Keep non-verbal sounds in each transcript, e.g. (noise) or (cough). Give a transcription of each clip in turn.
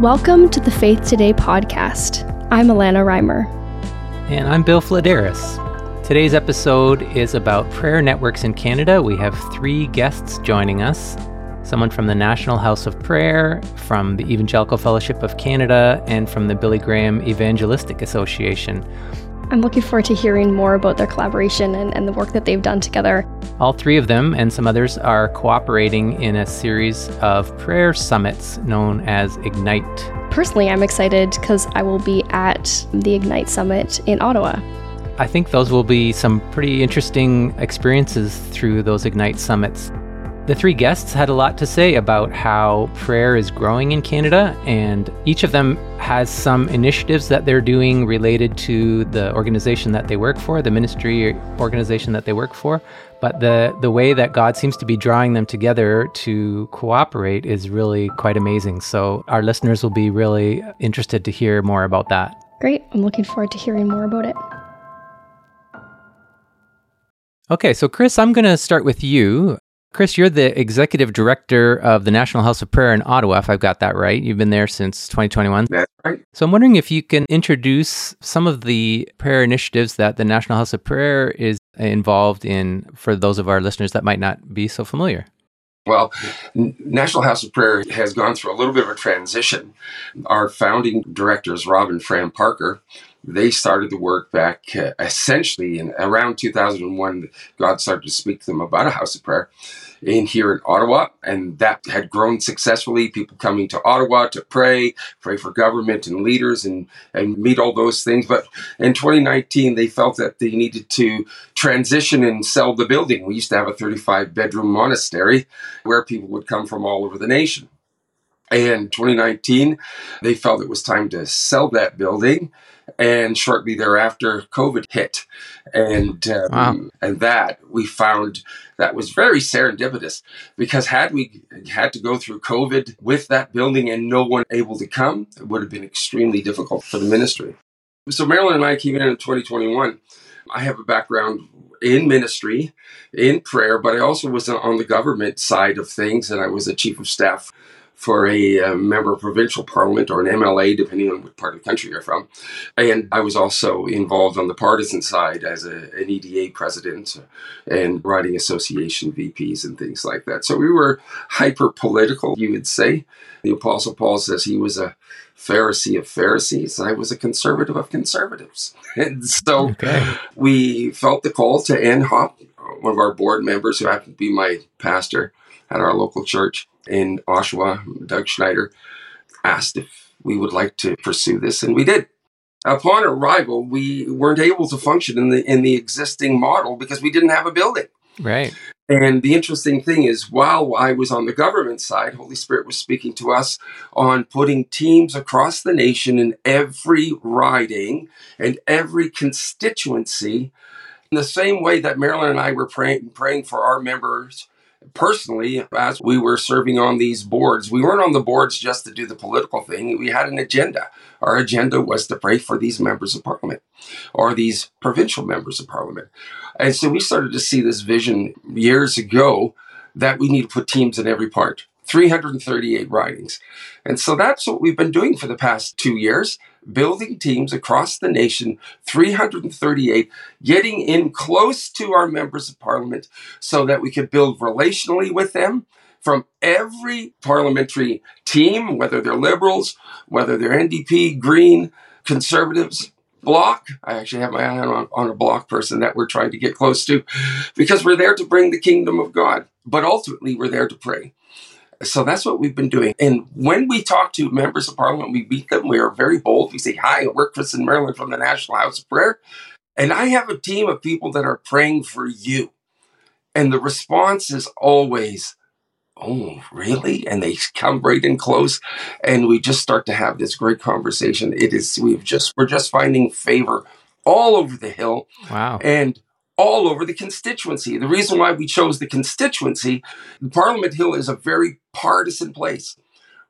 Welcome to the Faith Today podcast. I'm Alana Reimer. And I'm Bill Fledderus. Today's episode is about prayer networks in Canada. We have three guests joining us someone from the National House of Prayer, from the Evangelical Fellowship of Canada, and from the Billy Graham Evangelistic Association. I'm looking forward to hearing more about their collaboration and, and, the work that they've done together. All three of them and some others are cooperating in a series of prayer summits known as Ignite. Personally, I'm excited because I will be at the Ignite Summit in Ottawa. I think those will be some pretty interesting experiences through those Ignite summits. The three guests had a lot to say about how prayer is growing in Canada, and each of them has some initiatives that they're doing related to the organization that they work for, the ministry organization that they work for. But the, the way that God seems to be drawing them together to cooperate is really quite amazing. So, our listeners will be really interested to hear more about that. Great. I'm looking forward to hearing more about it. Okay, so Chris, I'm going to start with you. Chris, you're the executive director of the National House of Prayer in Ottawa, if I've got that right. You've been there since 2021. That's right. So I'm wondering if you can introduce some of the prayer initiatives that the National House of Prayer is involved in for those of our listeners that might not be so familiar. Well, National House of Prayer has gone through a little bit of a transition. Our founding directors, Rob and Fran Parker, they started the work back uh, essentially in around 2001. God started to speak to them about a house of prayer in here in Ottawa, and that had grown successfully. People coming to Ottawa to pray, pray for government and leaders, and and meet all those things. But in 2019, they felt that they needed to transition and sell the building. We used to have a 35 bedroom monastery where people would come from all over the nation. And 2019, they felt it was time to sell that building and shortly thereafter covid hit. And um, wow. and that we found that was very serendipitous because had we had to go through covid with that building and no one able to come it would have been extremely difficult for the ministry. So marilyn and i came in in 2021 i have a background in ministry in prayer but i also was on the government side of things and i was a chief of staff for a, uh, member of provincial parliament or an MLA, depending on what part of the country you're from. And I was also involved on the partisan side as a, an EDA president and riding association VPs and things like that. So we were hyper political, you would say. The Apostle Paul says he was a Pharisee of Pharisees. I was a conservative of conservatives. (laughs) And so okay. we felt the call to NHOP, one of our board members who happened to be my pastor at our local church in Oshawa, Doug Schneider, asked if we would like to pursue this, and we did. Upon arrival, we weren't able to function in the in the existing model because we didn't have a building. Right. And the interesting thing is, while I was on the government side, Holy Spirit was speaking to us on putting teams across the nation in every riding and every constituency, in the same way that Marilyn and I were praying, praying for our members personally, as we were serving on these boards, we weren't on the boards just to do the political thing. We had an agenda. Our agenda was to pray for these members of parliament or these provincial members of parliament. And so we started to see this vision years ago that we need to put teams in every part. 338 ridings. And so that's what we've been doing for the past two years building teams across the nation, 338, getting in close to our members of parliament so that we could build relationally with them from every parliamentary team, whether they're liberals, whether they're NDP, Green, conservatives, Bloc. I actually have my eye on, on a Bloc person that we're trying to get close to because we're there to bring the kingdom of God, but ultimately we're there to pray. So that's what we've been doing. And when we talk to members of parliament, we meet them, we are very bold. We say, Hi, we're Chris and Marilyn from the National House of Prayer. And I have a team of people that are praying for you. And the response is always, Oh, really? And they come right in close. And we just start to have this great conversation. It is, we've just, we're just finding favor all over the hill. Wow. And all over the constituency. The reason why we chose the constituency, Parliament Hill is a very partisan place,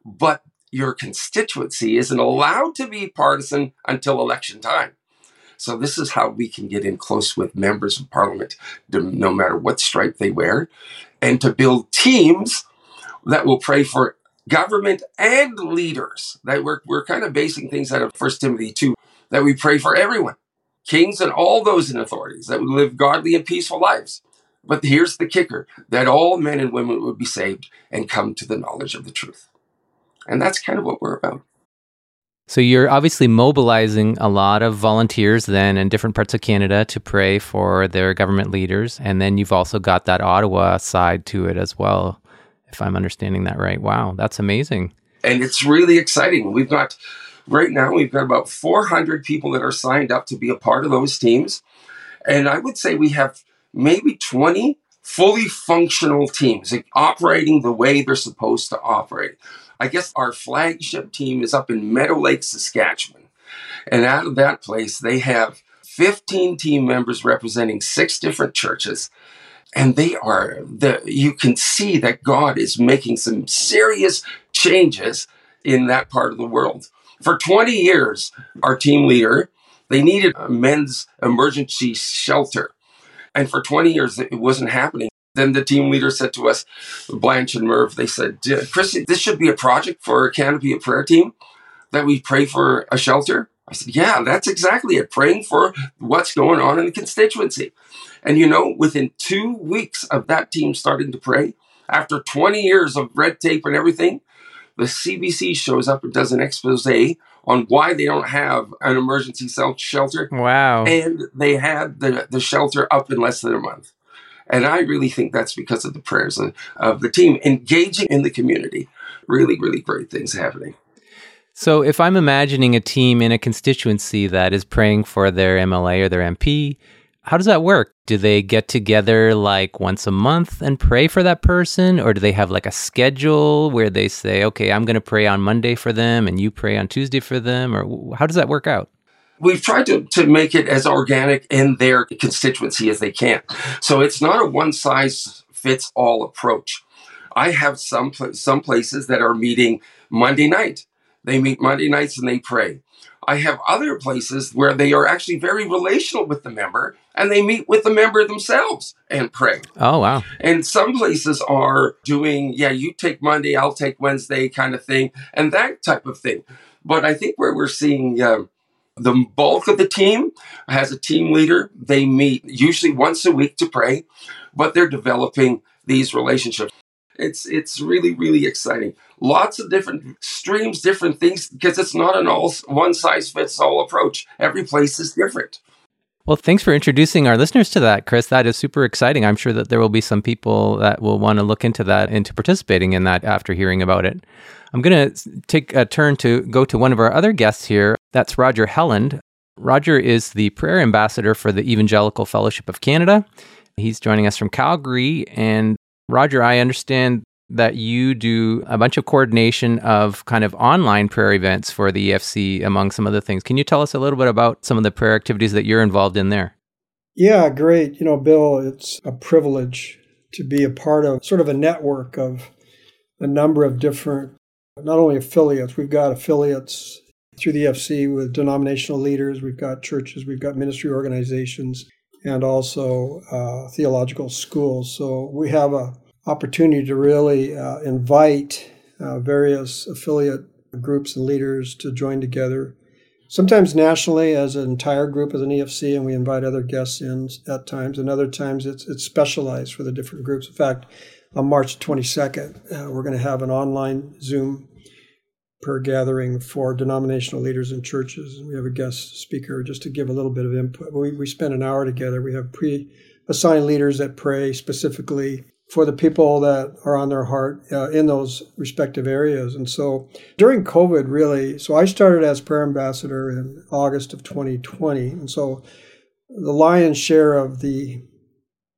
but your constituency isn't allowed to be partisan until election time. So this is how we can get in close with members of parliament, no matter what stripe they wear, and to build teams that will pray for government and leaders. That we're, we're kind of basing things out of 1 Timothy 2 that we pray for everyone, kings and all those in authorities that would live godly and peaceful lives. But here's the kicker that all men and women would be saved and come to the knowledge of the truth. And that's kind of what we're about. So you're obviously mobilizing a lot of volunteers then in different parts of Canada to pray for their government leaders. And then you've also got that Ottawa side to it as well, if I'm understanding that right. Wow, that's amazing. And it's really exciting. We've got, right now, we've got about 400 people that are signed up to be a part of those teams. And I would say we have maybe 20 fully functional teams operating the way they're supposed to operate. I guess our flagship team is up in Meadow Lake, Saskatchewan. And out of that place, they have 15 team members representing six different churches. And they are the you can see that God is making some serious changes in that part of the world. For 20 years, our team leader, they needed a men's emergency shelter. And for 20 years, it wasn't happening. Then the team leader said to us, Blanche and Merv, they said, Chris, this should be a project for a canopy of prayer team that we pray for a shelter. I said, yeah, that's exactly it. Praying for what's going on in the constituency. And you know, within two weeks of that team starting to pray, after 20 years of red tape and everything, the CBC shows up and does an expose on why they don't have an emergency shelter. Wow. And they had the, the shelter up in less than a month. And I really think that's because of the prayers of, of the team engaging in the community. Really, really great things happening. So, if I'm imagining a team in a constituency that is praying for their MLA or their MP, how does that work? Do they get together like once a month and pray for that person? Or do they have like a schedule where they say, okay, I'm going to pray on Monday for them and you pray on Tuesday for them? Or how does that work out? we've tried to, to make it as organic in their constituency as they can. So it's not a one size fits all approach. I have some some places that are meeting Monday night. They meet Monday nights and they pray. I have other places where they are actually very relational with the member and they meet with the member themselves and pray. Oh, wow. And some places are doing, yeah, you take Monday, I'll take Wednesday kind of thing, and that type of thing. But I think where we're seeing um, the bulk of the team has a team leader. They meet usually once a week to pray, but they're developing these relationships. It's it's really really exciting. Lots of different streams, different things because it's not an all one size fits all approach. Every place is different. Well, thanks for introducing our listeners to that, Chris. That is super exciting. I'm sure that there will be some people that will want to look into that, into participating in that after hearing about it. I'm going to take a turn to go to one of our other guests here. That's Roger Helland. Roger is the prayer ambassador for the Evangelical Fellowship of Canada. He's joining us from Calgary. And Roger, I understand that you do a bunch of coordination of kind of online prayer events for the EFC, among some other things. Can you tell us a little bit about some of the prayer activities that you're involved in there? Yeah, great. You know, Bill, it's a privilege to be a part of sort of a network of a number of different, not only affiliates, we've got affiliates through the EFC with denominational leaders, we've got churches, we've got ministry organizations, and also uh, theological schools. So we have a opportunity to really uh, invite uh, various affiliate groups and leaders to join together. Sometimes nationally as an entire group as an EFC, and we invite other guests in at times, and other times it's, it's specialized for the different groups. In fact, on March 22nd, uh, we're going to have an online Zoom per gathering for denominational leaders and churches. And we have a guest speaker just to give a little bit of input. We, we spend an hour together. We have pre assigned leaders that pray specifically for the people that are on their heart uh, in those respective areas. And so during COVID, really, so I started as prayer ambassador in August of 2020. And so the lion's share of the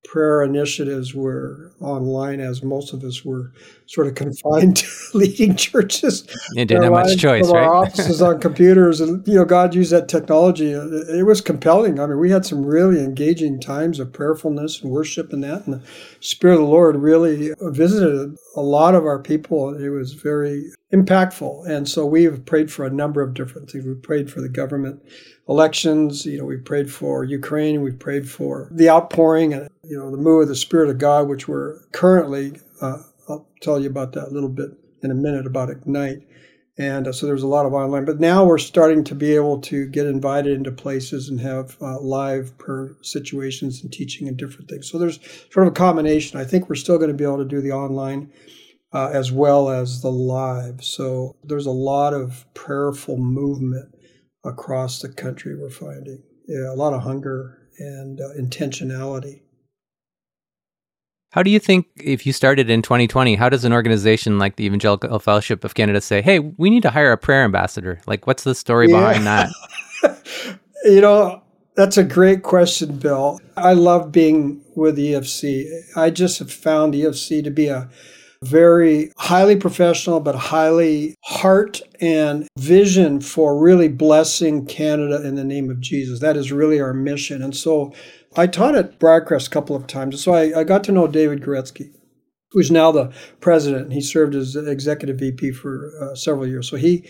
prayer initiatives were online, as most of us were sort of confined (laughs) to leading churches. You didn't have much choice, right? Our offices on computers, and you know, God used that technology. It was compelling. I mean, we had some really engaging times of prayerfulness and worship and that, and the Spirit of the Lord really visited a lot of our people. It was very impactful, and so we've prayed for a number of different things. We prayed for the government elections. You know, we prayed for Ukraine. We prayed for the outpouring and you know the move of the Spirit of God, which we're currently. Uh, I'll tell you about that a little bit in a minute about Ignite. And uh, so there's a lot of online, but now we're starting to be able to get invited into places and have uh, live per situations and teaching and different things. So there's sort of a combination. I think we're still going to be able to do the online uh, as well as the live. So there's a lot of prayerful movement across the country. We're finding, yeah, a lot of hunger and uh, intentionality. How do you think, if you started in 2020, how does an organization like the Evangelical Fellowship of Canada say, hey, we need to hire a prayer ambassador? Like, what's the story yeah. behind that? (laughs) you know, that's a great question, Bill. I love being with EFC. I just have found EFC to be a very highly professional, but highly heart and vision for really blessing Canada in the name of Jesus. That is really our mission. And so I taught at Briarcrest a couple of times. So I, I got to know David Guretzki, who's now the president. He served as executive VP for uh, several years. So he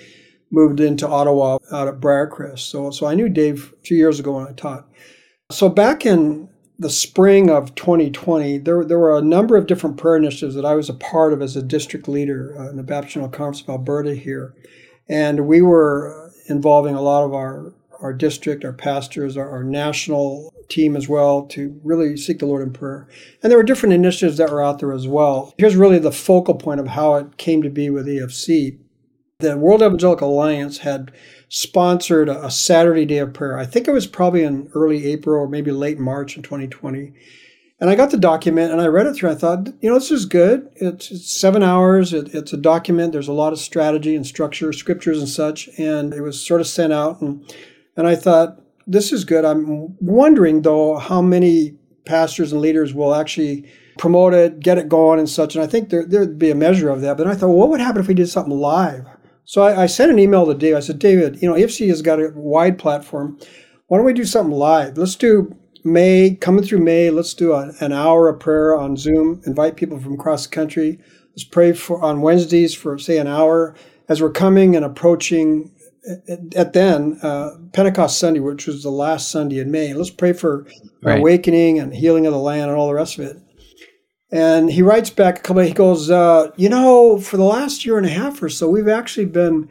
moved into Ottawa out at Briarcrest. So, so I knew Dave a few years ago when I taught. So back in the spring of 2020, there, there were a number of different prayer initiatives that I was a part of as a district leader uh, in the Baptist General Conference of Alberta here. And we were involving a lot of our, our district, our pastors, our, our national team as well to really seek the Lord in prayer. And there were different initiatives that were out there as well. Here's really the focal point of how it came to be with EFC. The World Evangelical Alliance had sponsored a Saturday day of prayer. I think it was probably in early April or maybe late March in 2020. And I got the document and I read it through. I thought, you know, this is good. It's, it's seven hours. It, it's a document. There's a lot of strategy and structure, scriptures and such. And it was sort of sent out. And, and I thought, this is good. I'm wondering though how many pastors and leaders will actually promote it, get it going, and such. And I think there there'd be a measure of that. But I thought, well, what would happen if we did something live? So I, I sent an email to Dave. I said, David, you know, EFC has got a wide platform. Why don't we do something live? Let's do May coming through May. Let's do a, an hour of prayer on Zoom. Invite people from across the country. Let's pray for on Wednesdays for say an hour as we're coming and approaching at then uh, Pentecost Sunday, which was the last Sunday in May. Let's pray for right. awakening and healing of the land and all the rest of it. And he writes back a couple. He goes, uh, you know, for the last year and a half or so, we've actually been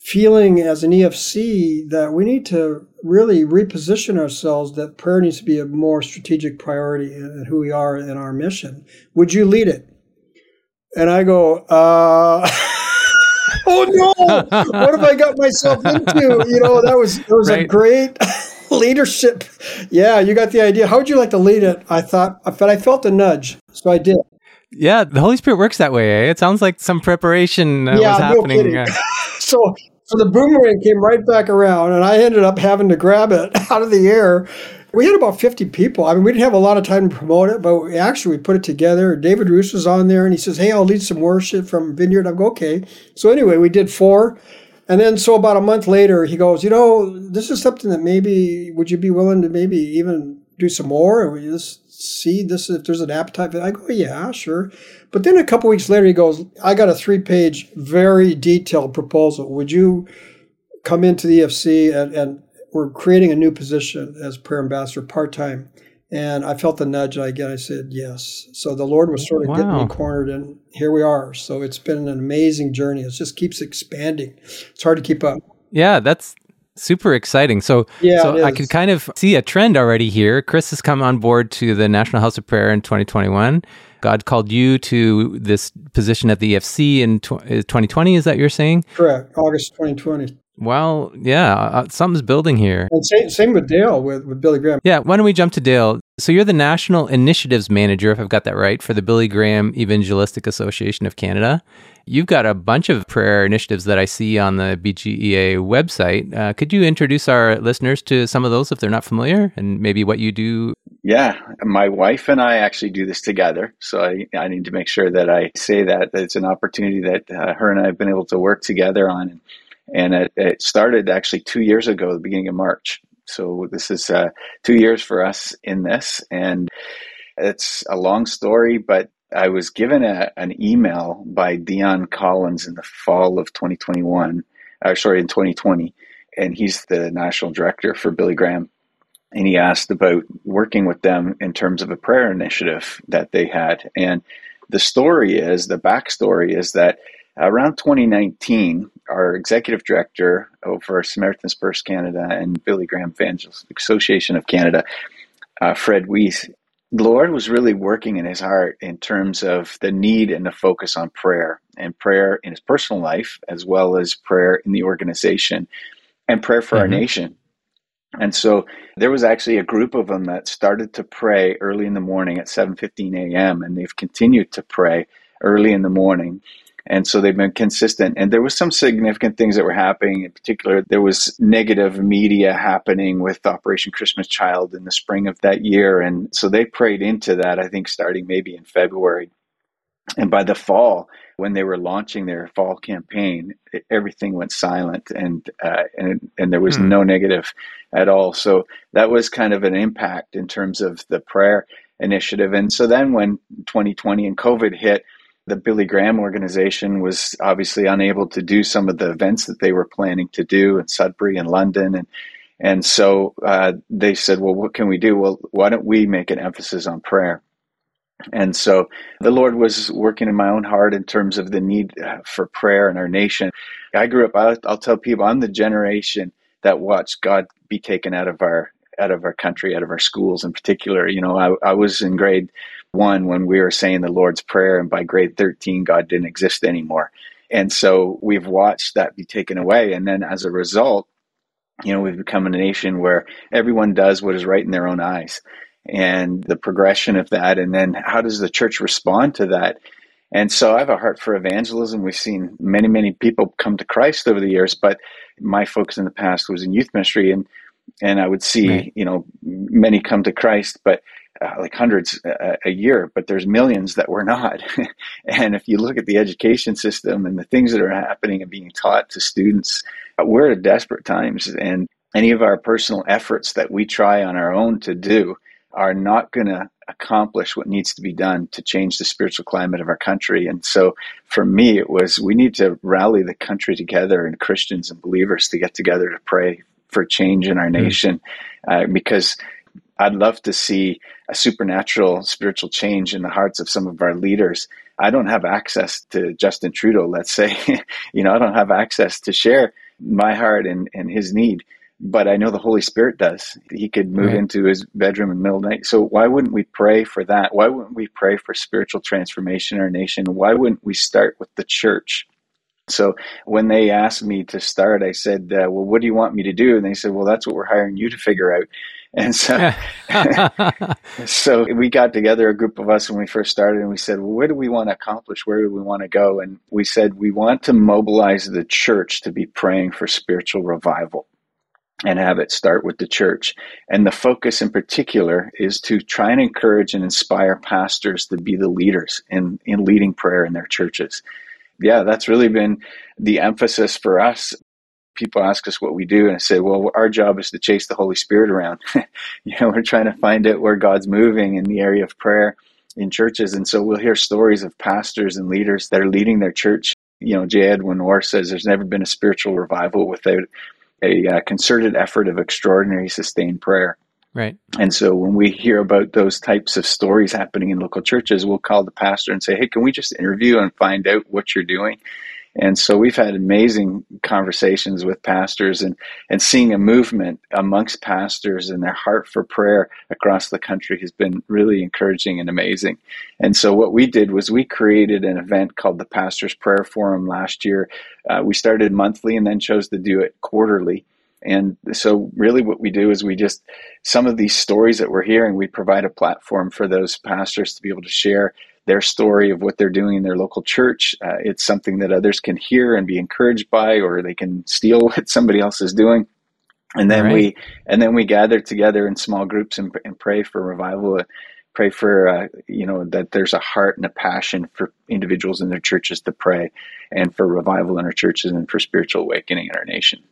feeling as an EFC that we need to really reposition ourselves. That prayer needs to be a more strategic priority in who we are in our mission. Would you lead it? And I go, uh, (laughs) oh no, what have I got myself into? You know, that was that was right. a great (laughs) leadership. Yeah, you got the idea. How would you like to lead it? I thought, but I felt a nudge, so I did. Yeah, the Holy Spirit works that way. Eh? It sounds like some preparation uh, yeah, was happening. No (laughs) so, so the boomerang came right back around, and I ended up having to grab it (laughs) out of the air we had about 50 people. I mean, we didn't have a lot of time to promote it, but we actually we put it together. David Ruis was on there and he says, Hey, I'll lead some worship from Vineyard. I go, okay. So anyway, we did four. And then so about a month later, he goes, you know, this is something that maybe would you be willing to maybe even do some more? And we just see this if there's an appetite. I go, yeah, sure. But then a couple weeks later, he goes, I got a three page, very detailed proposal. Would you come into the EFC and, and we're creating a new position as prayer ambassador part time. And I felt the nudge. And again, I said yes. So the Lord was sort of wow. getting me cornered, and here we are. So it's been an amazing journey. It just keeps expanding. It's hard to keep up. Yeah, that's super exciting. So, yeah, so I could kind of see a trend already here. Chris has come on board to the National House of Prayer in 2021. God called you to this position at the EFC in 2020. Uh, is that you're saying? Correct. August 2020. Well, yeah, uh, something's building here. And same, same with Dale, with, with Billy Graham. Yeah, why don't we jump to Dale? So you're the National Initiatives Manager, if I've got that right, for the Billy Graham Evangelistic Association of Canada. You've got a bunch of prayer initiatives that I see on the BGEA website. Uh, could you introduce our listeners to some of those if they're not familiar and maybe what you do? Yeah, my wife and I actually do this together. So I, I need to make sure that I say that, that it's an opportunity that uh, her and I have been able to work together on. And it, it started actually two years ago, the beginning of March. So this is uh, two years for us in this. And it's a long story, but I was given a, an email by Dion Collins in the fall of 2021, uh, sorry, in 2020. And he's the national director for Billy Graham. And he asked about working with them in terms of a prayer initiative that they had. And the story is, the backstory is that around 2019, our executive director over Samaritan's Purse Canada and Billy Graham Evangelist Association of Canada, uh, Fred Weiss, the Lord was really working in his heart in terms of the need and the focus on prayer and prayer in his personal life, as well as prayer in the organization and prayer for mm-hmm. our nation. And so there was actually a group of them that started to pray early in the morning at 7:15 a.m. and they've continued to pray early in the morning. And so they've been consistent. And there was some significant things that were happening. In particular, there was negative media happening with Operation Christmas Child in the spring of that year. And so they prayed into that, I think, starting maybe in February. And by the fall, when they were launching their fall campaign, everything went silent and uh, and and there was hmm. no negative at all. So that was kind of an impact in terms of the prayer initiative. And so then when 2020 and COVID hit, the Billy Graham organization was obviously unable to do some of the events that they were planning to do in Sudbury and London and and so uh, they said, well, what can we do? Well, why don't we make an emphasis on prayer? And so the Lord was working in my own heart in terms of the need uh, for prayer in our nation. I grew up, I'll, I'll tell people, I'm the generation that watched God be taken out of our out of our country, out of our schools in particular. You know, I, I was in grade one when we were saying the Lord's Prayer, and by grade 13, God didn't exist anymore. And so we've watched that be taken away. And then as a result, you know, we've become a nation where everyone does what is right in their own eyes. And the progression of that, and then how does the church respond to that? And so I have a heart for evangelism. We've seen many, many people come to Christ over the years, but my focus in the past was in youth ministry, and and I would see, right. you know, many come to Christ, but uh, like hundreds a, a, year, but there's millions that we're not. (laughs) and if you look at the education system and the things that are happening and being taught to students, uh, we're at desperate times. And any of our personal efforts that we try on our own to do are not going to accomplish what needs to be done to change the spiritual climate of our country. And so for me, it was we need to rally the country together and Christians and believers to get together to pray for change in our hmm. nation uh, because I'd love to see a supernatural spiritual change in the hearts of some of our leaders. I don't have access to Justin Trudeau, let's say. (laughs) you know, I don't have access to share my heart and, and his need, but I know the Holy Spirit does. He could move right. into his bedroom in the middle of the night. So why wouldn't we pray for that? Why wouldn't we pray for spiritual transformation in our nation? Why wouldn't we start with the church? So when they asked me to start, I said, uh, "Well, what do you want me to do?" And they said, "Well, that's what we're hiring you to figure out." (laughs) And so, (laughs) so we got together a group of us when we first started, and we said, "Well, where do we want to accomplish? Where do we want to go?" And we said we want to mobilize the church to be praying for spiritual revival and have it start with the church. And the focus in particular is to try and encourage and inspire pastors to be the leaders in, in leading prayer in their churches yeah, that's really been the emphasis for us. People ask us what we do, and I say, well, our job is to chase the Holy Spirit around. (laughs) you know, we're trying to find out where God's moving in the area of prayer in churches. And so we'll hear stories of pastors and leaders that are leading their church. You know, J. Edwin Orr says there's never been a spiritual revival without a uh, concerted effort of extraordinary sustained prayer. Right. And so when we hear about those types of stories happening in local churches, we'll call the pastor and say, Hey, can we just interview and find out what you're doing? And so we've had amazing conversations with pastors and, and seeing a movement amongst pastors and their heart for prayer across the country has been really encouraging and amazing. And so what we did was we created an event called the Pastors Prayer Forum last year. Uh, we started monthly and then chose to do it quarterly. And so, really, what we do is we just, some of these stories that we're hearing, we provide a platform for those pastors to be able to share their story of what they're doing in their local church. Uh, it's something that others can hear and be encouraged by, or they can steal (laughs) what somebody else is doing. And then right. we, and then we gather together in small groups and, and pray for revival. Uh, pray for uh, you know that there's a heart and a passion for individuals in their churches to pray, and for revival in our churches and for spiritual awakening in our nation.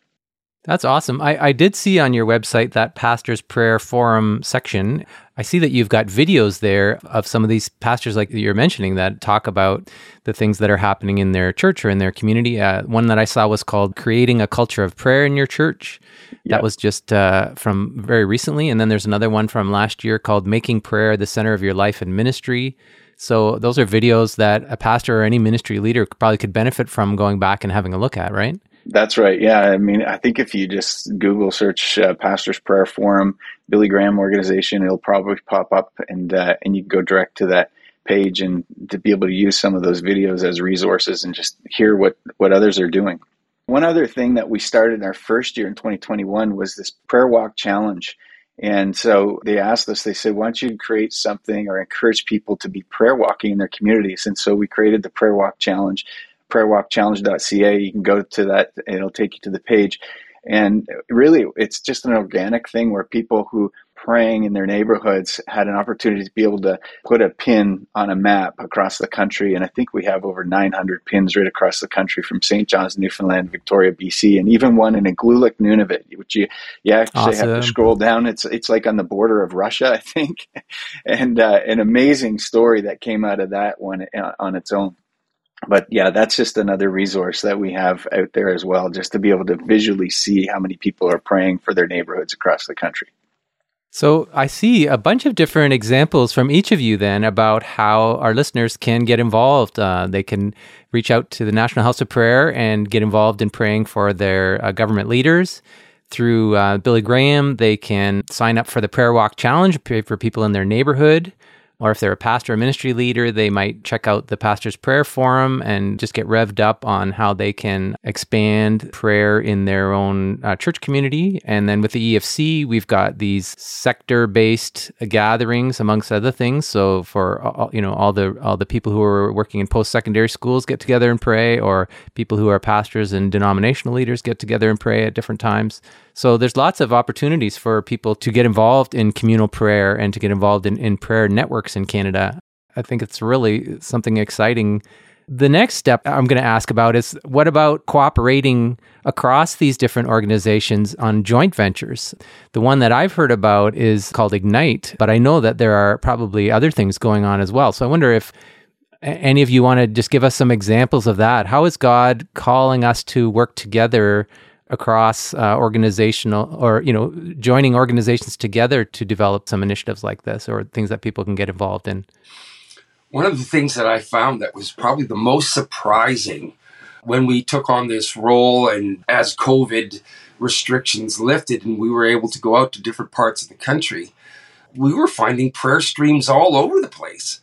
That's awesome. I, I did see on your website that Pastor's Prayer Forum section. I see that you've got videos there of some of these pastors, like you're mentioning, that talk about the things that are happening in their church or in their community. Uh, one that I saw was called Creating a Culture of Prayer in Your Church. Yep. That was just uh, from very recently. And then there's another one from last year called Making Prayer the Center of Your Life and Ministry. So those are videos that a pastor or any ministry leader probably could benefit from going back and having a look at, right? That's right. Yeah. I mean, I think if you just Google search uh, Pastor's Prayer Forum, Billy Graham organization, it'll probably pop up and, uh, and you can go direct to that page and to be able to use some of those videos as resources and just hear what, what others are doing. One other thing that we started in our first year in 2021 was this prayer walk challenge. And so they asked us, they said, why don't you create something or encourage people to be prayer walking in their communities? And so we created the prayer walk challenge, prayerwalkchallenge.ca. You can go to that, it'll take you to the page. And really, it's just an organic thing where people who praying in their neighborhoods had an opportunity to be able to put a pin on a map across the country. And I think we have over 900 pins right across the country from St. John's, Newfoundland, Victoria, BC, and even one in Igloolik, Nunavut, which you, you actually awesome. have to scroll down. It's, it's like on the border of Russia, I think. (laughs) and uh, an amazing story that came out of that one uh, on its own but yeah, that's just another resource that we have out there as well, just to be able to visually see how many people are praying for their neighborhoods across the country. So I see a bunch of different examples from each of you then about how our listeners can get involved. Uh, they can reach out to the National House of Prayer and get involved in praying for their uh, government leaders. Through uh, Billy Graham, they can sign up for the Prayer Walk Challenge, pray for people in their neighborhood. Or if they're a pastor or ministry leader, they might check out the Pastor's Prayer Forum and just get revved up on how they can expand prayer in their own uh, church community. And then with the EFC, we've got these sector-based gatherings, amongst other things. So for all, you know all the all the people who are working in post-secondary schools get together and pray, or people who are pastors and denominational leaders get together and pray at different times. So there's lots of opportunities for people to get involved in communal prayer and to get involved in, in prayer networks in Canada. I think it's really something exciting. The next step I'm going to ask about is what about cooperating across these different organizations on joint ventures? The one that I've heard about is called Ignite, but I know that there are probably other things going on as well. So I wonder if any of you want to just give us some examples of that. How is God calling us to work together across uh, organizational or you know joining organizations together to develop some initiatives like this or things that people can get involved in? One of the things that i found that was probably the most surprising when we took on this role and as covid restrictions lifted and we were able to go out to different parts of the country we were finding prayer streams all over the place.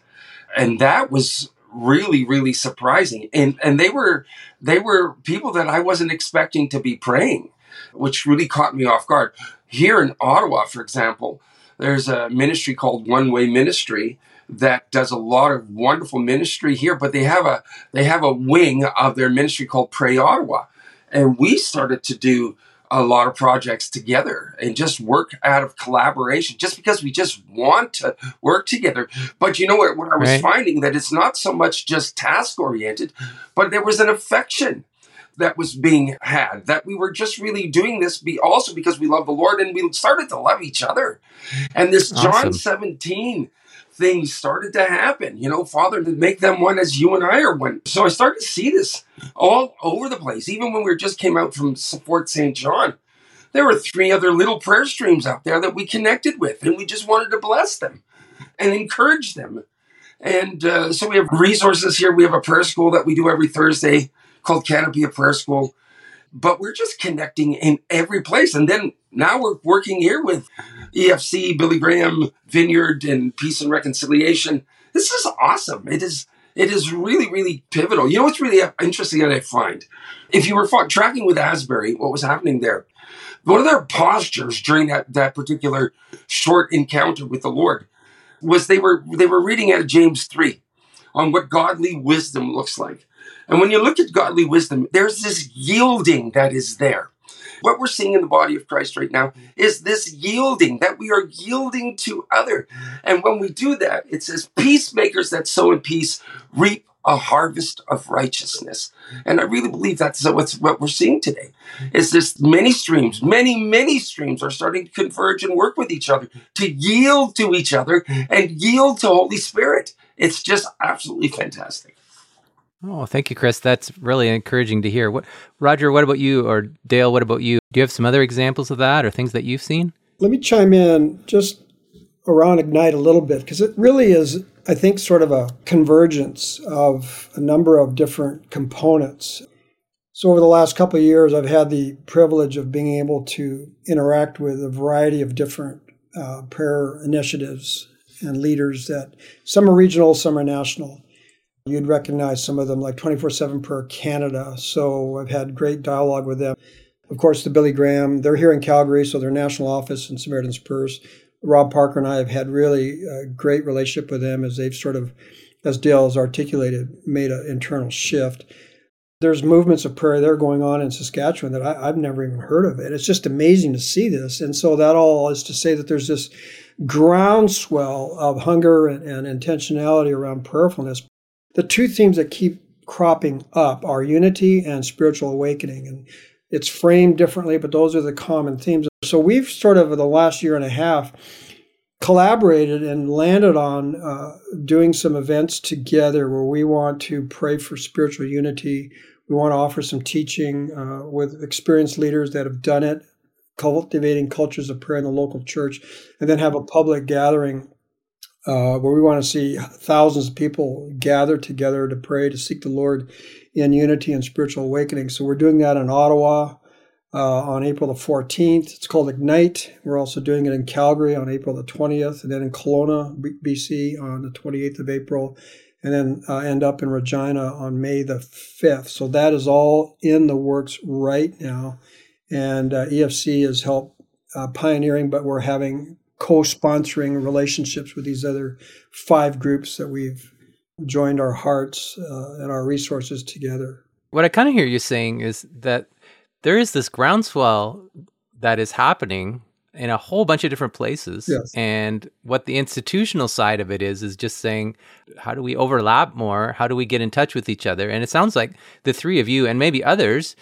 And that was really really surprising. And and they were they were people that I wasn't expecting to be praying which really caught me off guard. Here in Ottawa for example there's a ministry called One Way Ministry that does a lot of wonderful ministry here but they have a they have a wing of their ministry called Pray Ottawa. And we started to do a lot of projects together and just work out of collaboration just because we just want to work together but you know what, what i was right. finding that it's not so much just task oriented but there was an affection that was being had that we were just really doing this be also because we love the lord and we started to love each other and this awesome. john 17 things started to happen. You know, Father, to make them one as you and I are one. So I started to see this all over the place. Even when we just came out from Fort St. John, there were three other little prayer streams out there that we connected with, and we just wanted to bless them and encourage them. And uh, so we have resources here. We have a prayer school that we do every Thursday called Canopy of Prayer School. But we're just connecting in every place. And then now we're working here with EFC, Billy Graham, Vineyard, and Peace and Reconciliation. This is awesome. It is. It is really, really pivotal. You know what's really interesting that I find? If you were tracking with Asbury, what was happening there, one of their postures during that, that particular short encounter with the Lord was they were they were reading out of James 3 on what godly wisdom looks like. And when you look at godly wisdom, there's this yielding that is there. What we're seeing in the body of Christ right now is this yielding, that we are yielding to other. And when we do that, it says, peacemakers that sow in peace reap a harvest of righteousness. And I really believe that's what's what we're seeing today. Is this many streams, many, many streams are starting to converge and work with each other to yield to each other and yield to Holy Spirit. It's just absolutely fantastic. Oh, thank you, Chris. That's really encouraging to hear. What, Roger? What about you, or Dale? What about you? Do you have some other examples of that, or things that you've seen? Let me chime in just around Ignite a little bit because it really is I think, sort of a convergence of a number of different components. So, over the last couple of years, I've had the privilege of being able to interact with a variety of different uh, prayer initiatives and leaders that some are regional, some are national. You'd recognize some of them, like 24 7 Prayer Canada. So, I've had great dialogue with them. Of course, the Billy Graham, they're here in Calgary, so their national office in Samaritan's Purse. Rob Parker and I have had really a great relationship with them as they've sort of, as Dale has articulated, made an internal shift. There's movements of prayer that are going on in Saskatchewan that I, have never even heard of it. It's just amazing to see this. And so that all is to say that there's this groundswell of hunger and, and intentionality around prayerfulness. The two themes that keep cropping up are unity and spiritual awakening. And it's framed differently, but those are the common themes. So we've sort of, the last year and a half, collaborated and landed on uh, doing some events together where we want to pray for spiritual unity. We want to offer some teaching uh, with experienced leaders that have done it, cultivating cultures of prayer in the local church, and then have a public gathering uh, where we want to see thousands of people gather together to pray, to seek the Lord in unity and spiritual awakening. So we're doing that in Ottawa uh, on April the 14th. It's called Ignite. We're also doing it in Calgary on April the 20th, and then in Kelowna, BC on the 28th of April, and then uh, end up in Regina on May the 5th. So that is all in the works right now. And uh, EFC has helped uh, pioneering, but we're having co-sponsoring relationships with these other five groups that we've joined our hearts uh, and our resources together. What I kind of hear you saying is that there is this groundswell that is happening in a whole bunch of different places. Yes. And what the institutional side of it is, is just saying, how do we overlap more? How do we get in touch with each other? And it sounds like the three of you and maybe others,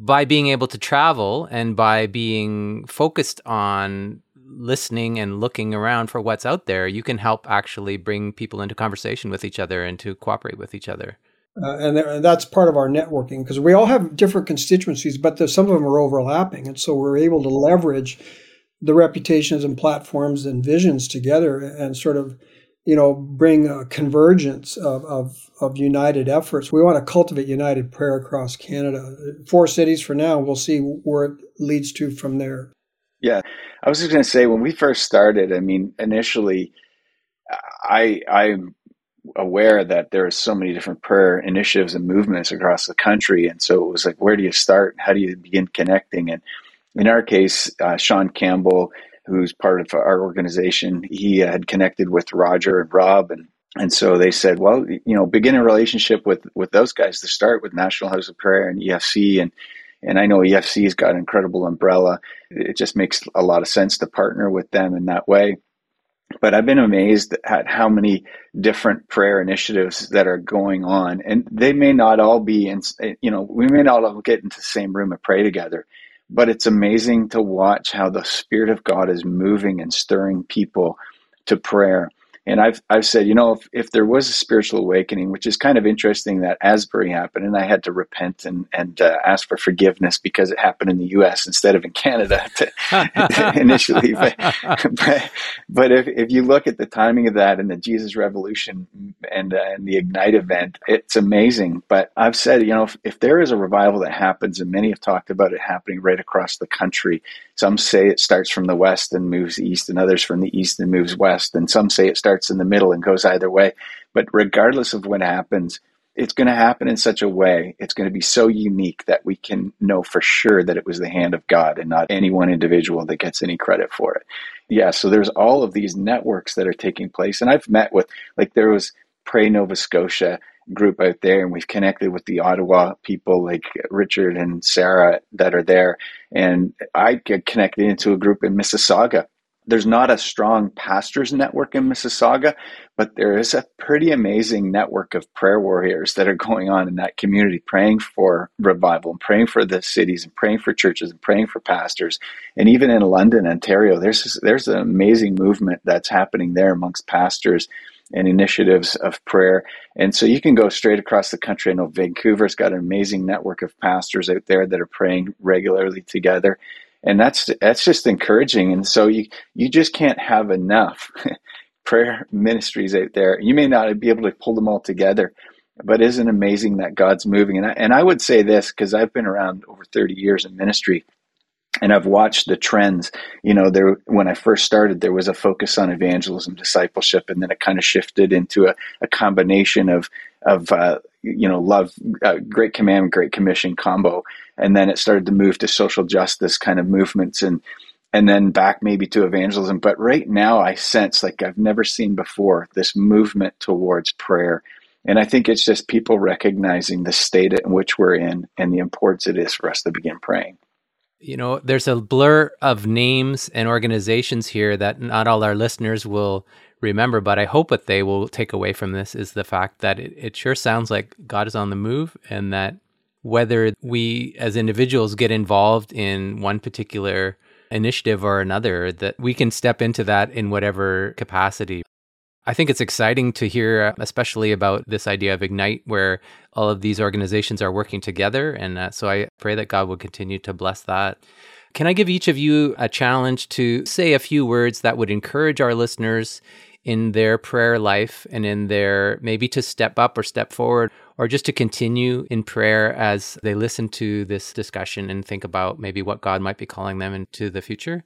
by being able to travel and by being focused on listening and looking around for what's out there, you can help actually bring people into conversation with each other and to cooperate with each other. Uh, and, and, that's part of our networking because we all have different constituencies, but some of them are overlapping. And so we're able to leverage the reputations and platforms and visions together and sort of, you know, bring a convergence of, of, of united efforts. We want to cultivate united prayer across Canada. Four cities for now. We'll see where it leads to from there. Yeah. I was just going to say when we first started, I mean, initially, I I'm aware that there are so many different prayer initiatives and movements across the country, and so it was like, where do you start? How do you begin connecting? And in our case, uh, Sean Campbell, who's part of our organization, he had connected with Roger and Rob, and and so they said, well, you know, begin a relationship with with those guys to start with National House of Prayer and EFC and and I know EFC's got an incredible umbrella. It just makes a lot of sense to partner with them in that way. But I've been amazed at how many different prayer initiatives that are going on, and they may not all be in. You know, we may not all get into the same room and pray together, but it's amazing to watch how the Spirit of God is moving and stirring people to prayer. And I've I've said, you know, if, if there was a spiritual awakening, which is kind of interesting that Asbury happened, and I had to repent and and uh, ask for forgiveness because it happened in the U.S. instead of in Canada (laughs) to, (laughs) initially. But, but, but if if you look at the timing of that and the Jesus Revolution and uh, and the Ignite event, it's amazing. But I've said, you know, if, if there is a revival that happens, and many have talked about it happening right across the country, some say it starts from the west and moves east, and others from the east and moves west. And some say it starts in the middle and goes either way. But regardless of what happens, it's going to happen in such a way, it's going to be so unique that we can know for sure that it was the hand of God and not any one individual that gets any credit for it. Yeah, so there's all of these networks that are taking place. And I've met with, like, there was Pray Nova Scotia group out there and we've connected with the Ottawa people like Richard and Sarah that are there and I get connected into a group in Mississauga there's not a strong pastors network in Mississauga, but there is a pretty amazing network of prayer warriors that are going on in that community, praying for revival and praying for the cities and praying for churches and praying for pastors. And even in London, Ontario, there's there's an amazing movement that's happening there amongst pastors and initiatives of prayer. And so you can go straight across the country. I know Vancouver's got an amazing network of pastors out there that are praying regularly together. And that's that's just encouraging. And so you you just can't have enough (laughs) prayer ministries out there. You may not be able to pull them all together, but isn't amazing that God's moving? And I, and I would say this because I've been around over 30 years in ministry and I've watched the trends. You know, there when I first started, there was a focus on evangelism, discipleship, and then it kind of shifted into a, a combination of of uh, you know love, uh, great command, great commission combo, and then it started to move to social justice kind of movements and and then back maybe to evangelism. But right now, I sense like I've never seen before this movement towards prayer. And I think it's just people recognizing the state in which we're in and the importance it is for us to begin praying. You know, there's a blur of names and organizations here that not all our listeners will remember, but I hope what they will take away from this is the fact that it, it sure sounds like God is on the move and that whether we as individuals get involved in one particular initiative or another, that we can step into that in whatever capacity. I think it's exciting to hear, especially about this idea of Ignite, where all of these organizations are working together. And uh, so I pray that God will continue to bless that. Can I give each of you a challenge to say a few words that would encourage our listeners in their prayer life and in their maybe to step up or step forward or just to continue in prayer as they listen to this discussion and think about maybe what God might be calling them into the future?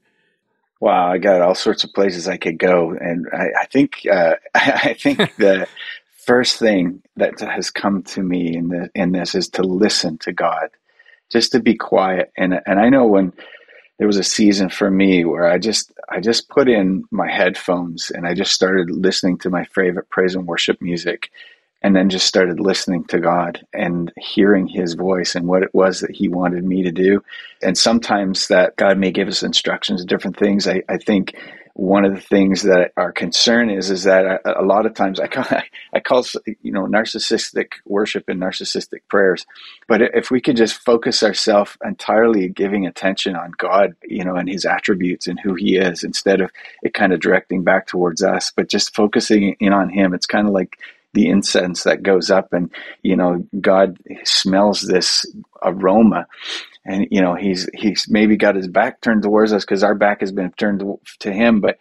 Wow, I got all sorts of places I could go, and I, I think uh, (laughs) I think (laughs) the first thing that has come to me in the, in this is to listen to God, just to be quiet. And and I know when there was a season for me where I just I just put in my headphones and I just started listening to my favorite praise and worship music and then just started listening to God and hearing his voice and what it was that he wanted me to do. And sometimes that God may give us instructions, different things. I, I think one of the things that our concern is is that a, lot of times I call, (laughs) I call you know narcissistic worship and narcissistic prayers, but if we could just focus ourselves entirely giving attention on God, you know, and His attributes and who He is, instead of it kind of directing back towards us, but just focusing in on Him, it's kind of like the incense that goes up and you know god smells this aroma and you know he's he's maybe got his back turned towards us because our back has been turned to, him but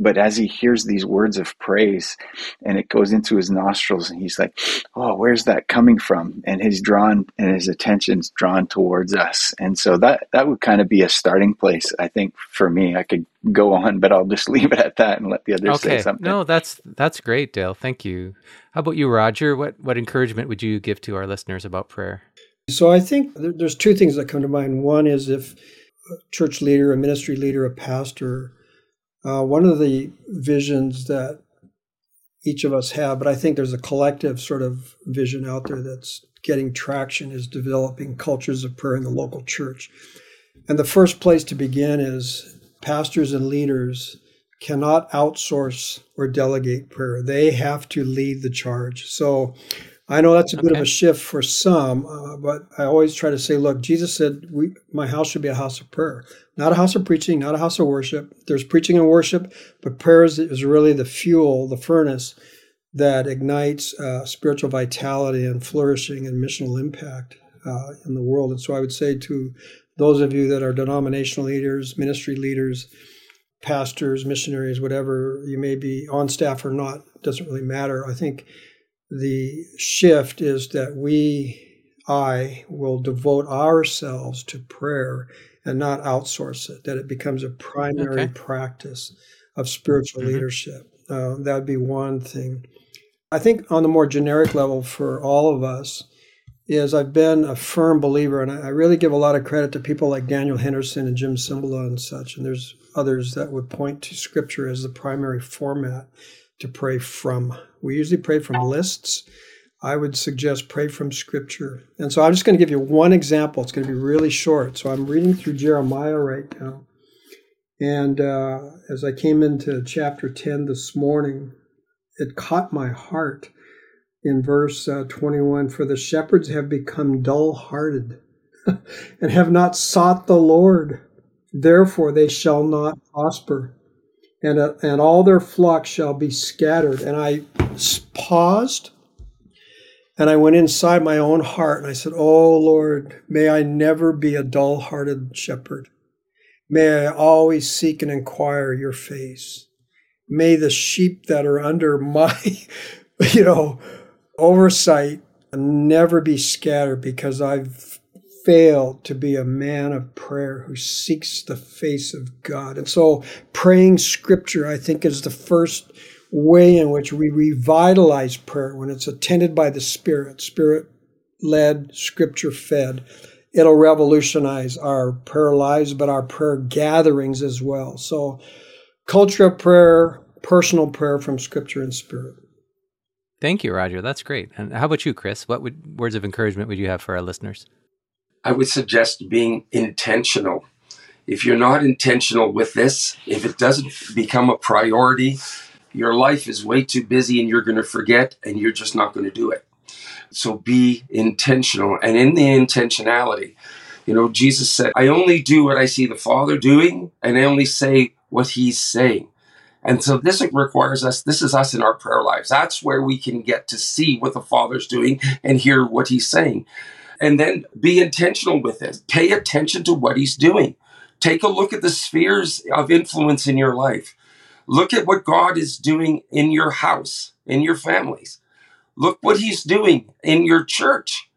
but as he hears these words of praise and it goes into his nostrils and he's like oh where's that coming from? And he's drawn and his attention's drawn towards us. And so that that would kind of be a starting place i think for me. I could go on but i'll just (laughs) leave it at that and let the others okay. say something. No that's that's great dale. Thank you. How about you roger? What what encouragement would you give to our listeners about prayer so i think there's two things that come to mind one is if a church leader a ministry leader a pastor uh, one of the visions that each of us have, but I think there's a collective sort of vision out there that's getting traction, is developing cultures of prayer in the local church. And the first place to begin is pastors and leaders cannot outsource or delegate prayer. They have to lead the charge. So I know that's a bit of a shift for some, uh, but I always try to say, look, Jesus said, we, my house should be a house of prayer, not a house of preaching, not a house of worship. There's preaching and worship, but prayer is, is really the fuel, the furnace that ignites uh, spiritual vitality and flourishing and missional impact uh, in the world. And so I would say to those of you that are denominational leaders, ministry leaders, pastors, missionaries, whatever you may be on staff or not, doesn't really matter. I think the shift is that we, I, will devote ourselves to prayer and not outsource it, that it becomes a primary okay. practice of spiritual mm-hmm. leadership. Uh, that would be one thing. I think on the more generic level for all of us is I've been a firm believer, and I really give a lot of credit to people like Daniel Henderson and Jim Cymbala and such, and there's others that would point to Scripture as the primary format to pray from. We usually pray from lists. I would suggest pray from scripture. And so I'm just going to give you one example. It's going to be really short. So I'm reading through Jeremiah right now. And uh, as I came into chapter 10 this morning, it caught my heart in verse uh, 21 For the shepherds have become dull hearted (laughs) and have not sought the Lord. Therefore they shall not prosper and, uh, and all their flocks shall be scattered. And I paused and I went inside my own heart and I said, Oh Lord, may I never be a dull hearted shepherd. May I always seek and inquire your face. may the sheep that are under my, (laughs) you know, oversight never be scattered because I've failed to be a man of prayer who seeks the face of God. And so praying scripture, I think, is the first way in which we revitalize prayer when it's attended by the Spirit, Spirit led, scripture fed. It'll revolutionize our prayer lives, but our prayer gatherings as well. So, culture of prayer, personal prayer from scripture and spirit. Thank you, Roger. That's great. And how about you, Chris? What would, words of encouragement would you have for our listeners? I would suggest being intentional. If you're not intentional with this, if it doesn't become a priority, your life is way too busy and you're going to forget and you're just not going to do it. So be intentional. And in the intentionality, you know, Jesus said, I only do what I see the Father doing and I only say what he's saying. And so this requires us, this is us in our prayer lives. That's where we can get to see what the Father's doing and hear what he's saying. And then be intentional with it. Pay attention to what he's doing. Take a look at the spheres of influence in your life. Look at what God is doing in your house, in your families. Look what he's doing in your church.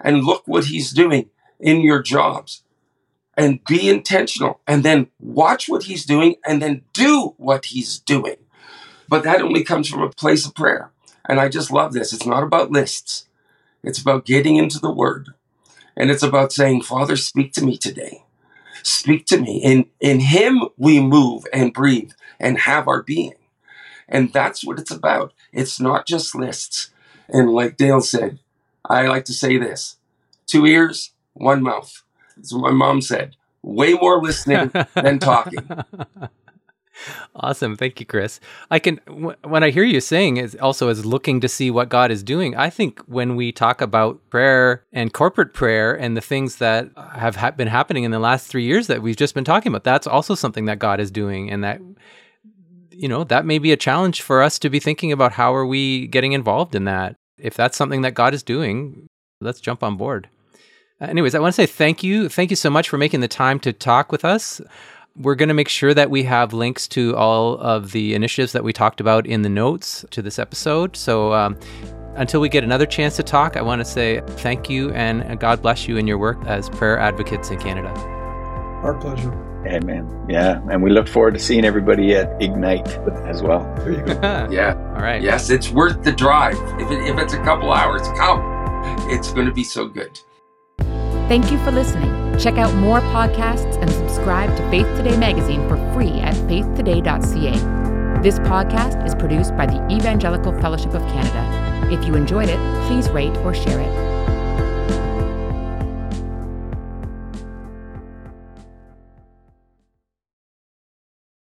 And look what he's doing in your jobs. And be intentional. And then watch what he's doing and then do what he's doing. But that only comes from a place of prayer. And I just love this. It's not about lists, it's about getting into the word. And it's about saying, Father, speak to me today. Speak to me. In, in him we move and breathe and have our being. And that's what it's about. It's not just lists. And like Dale said, I like to say this two ears, one mouth. That's what my mom said, way more listening than talking. (laughs) Awesome. Thank you, Chris. I can, when I hear you saying is also is looking to see what God is doing, I think when we talk about prayer and corporate prayer and the things that have ha- been happening in the last three years that we've just been talking about, that's also something that God is doing. And that, you know, that may be a challenge for us to be thinking about how are we getting involved in that. If that's something that God is doing, let's jump on board. Anyways, I want to say thank you. Thank you so much for making the time to talk with us. We're going to make sure that we have links to all of the initiatives that we talked about in the notes to this episode. So um, until we get another chance to talk, I want to say thank you and God bless you in your work as prayer advocates in Canada. Our pleasure. Amen. Yeah. And we look forward to seeing everybody at Ignite as well. (laughs) yeah. All right. Yes, it's worth the drive. If, it, if it's a couple hours, come. It's going to be so good. Thank you for listening. Check out more podcasts and subscribe to Faith Today magazine for free at faithtoday.ca. This podcast is produced by the Evangelical Fellowship of Canada. If you enjoyed it, please rate or share it.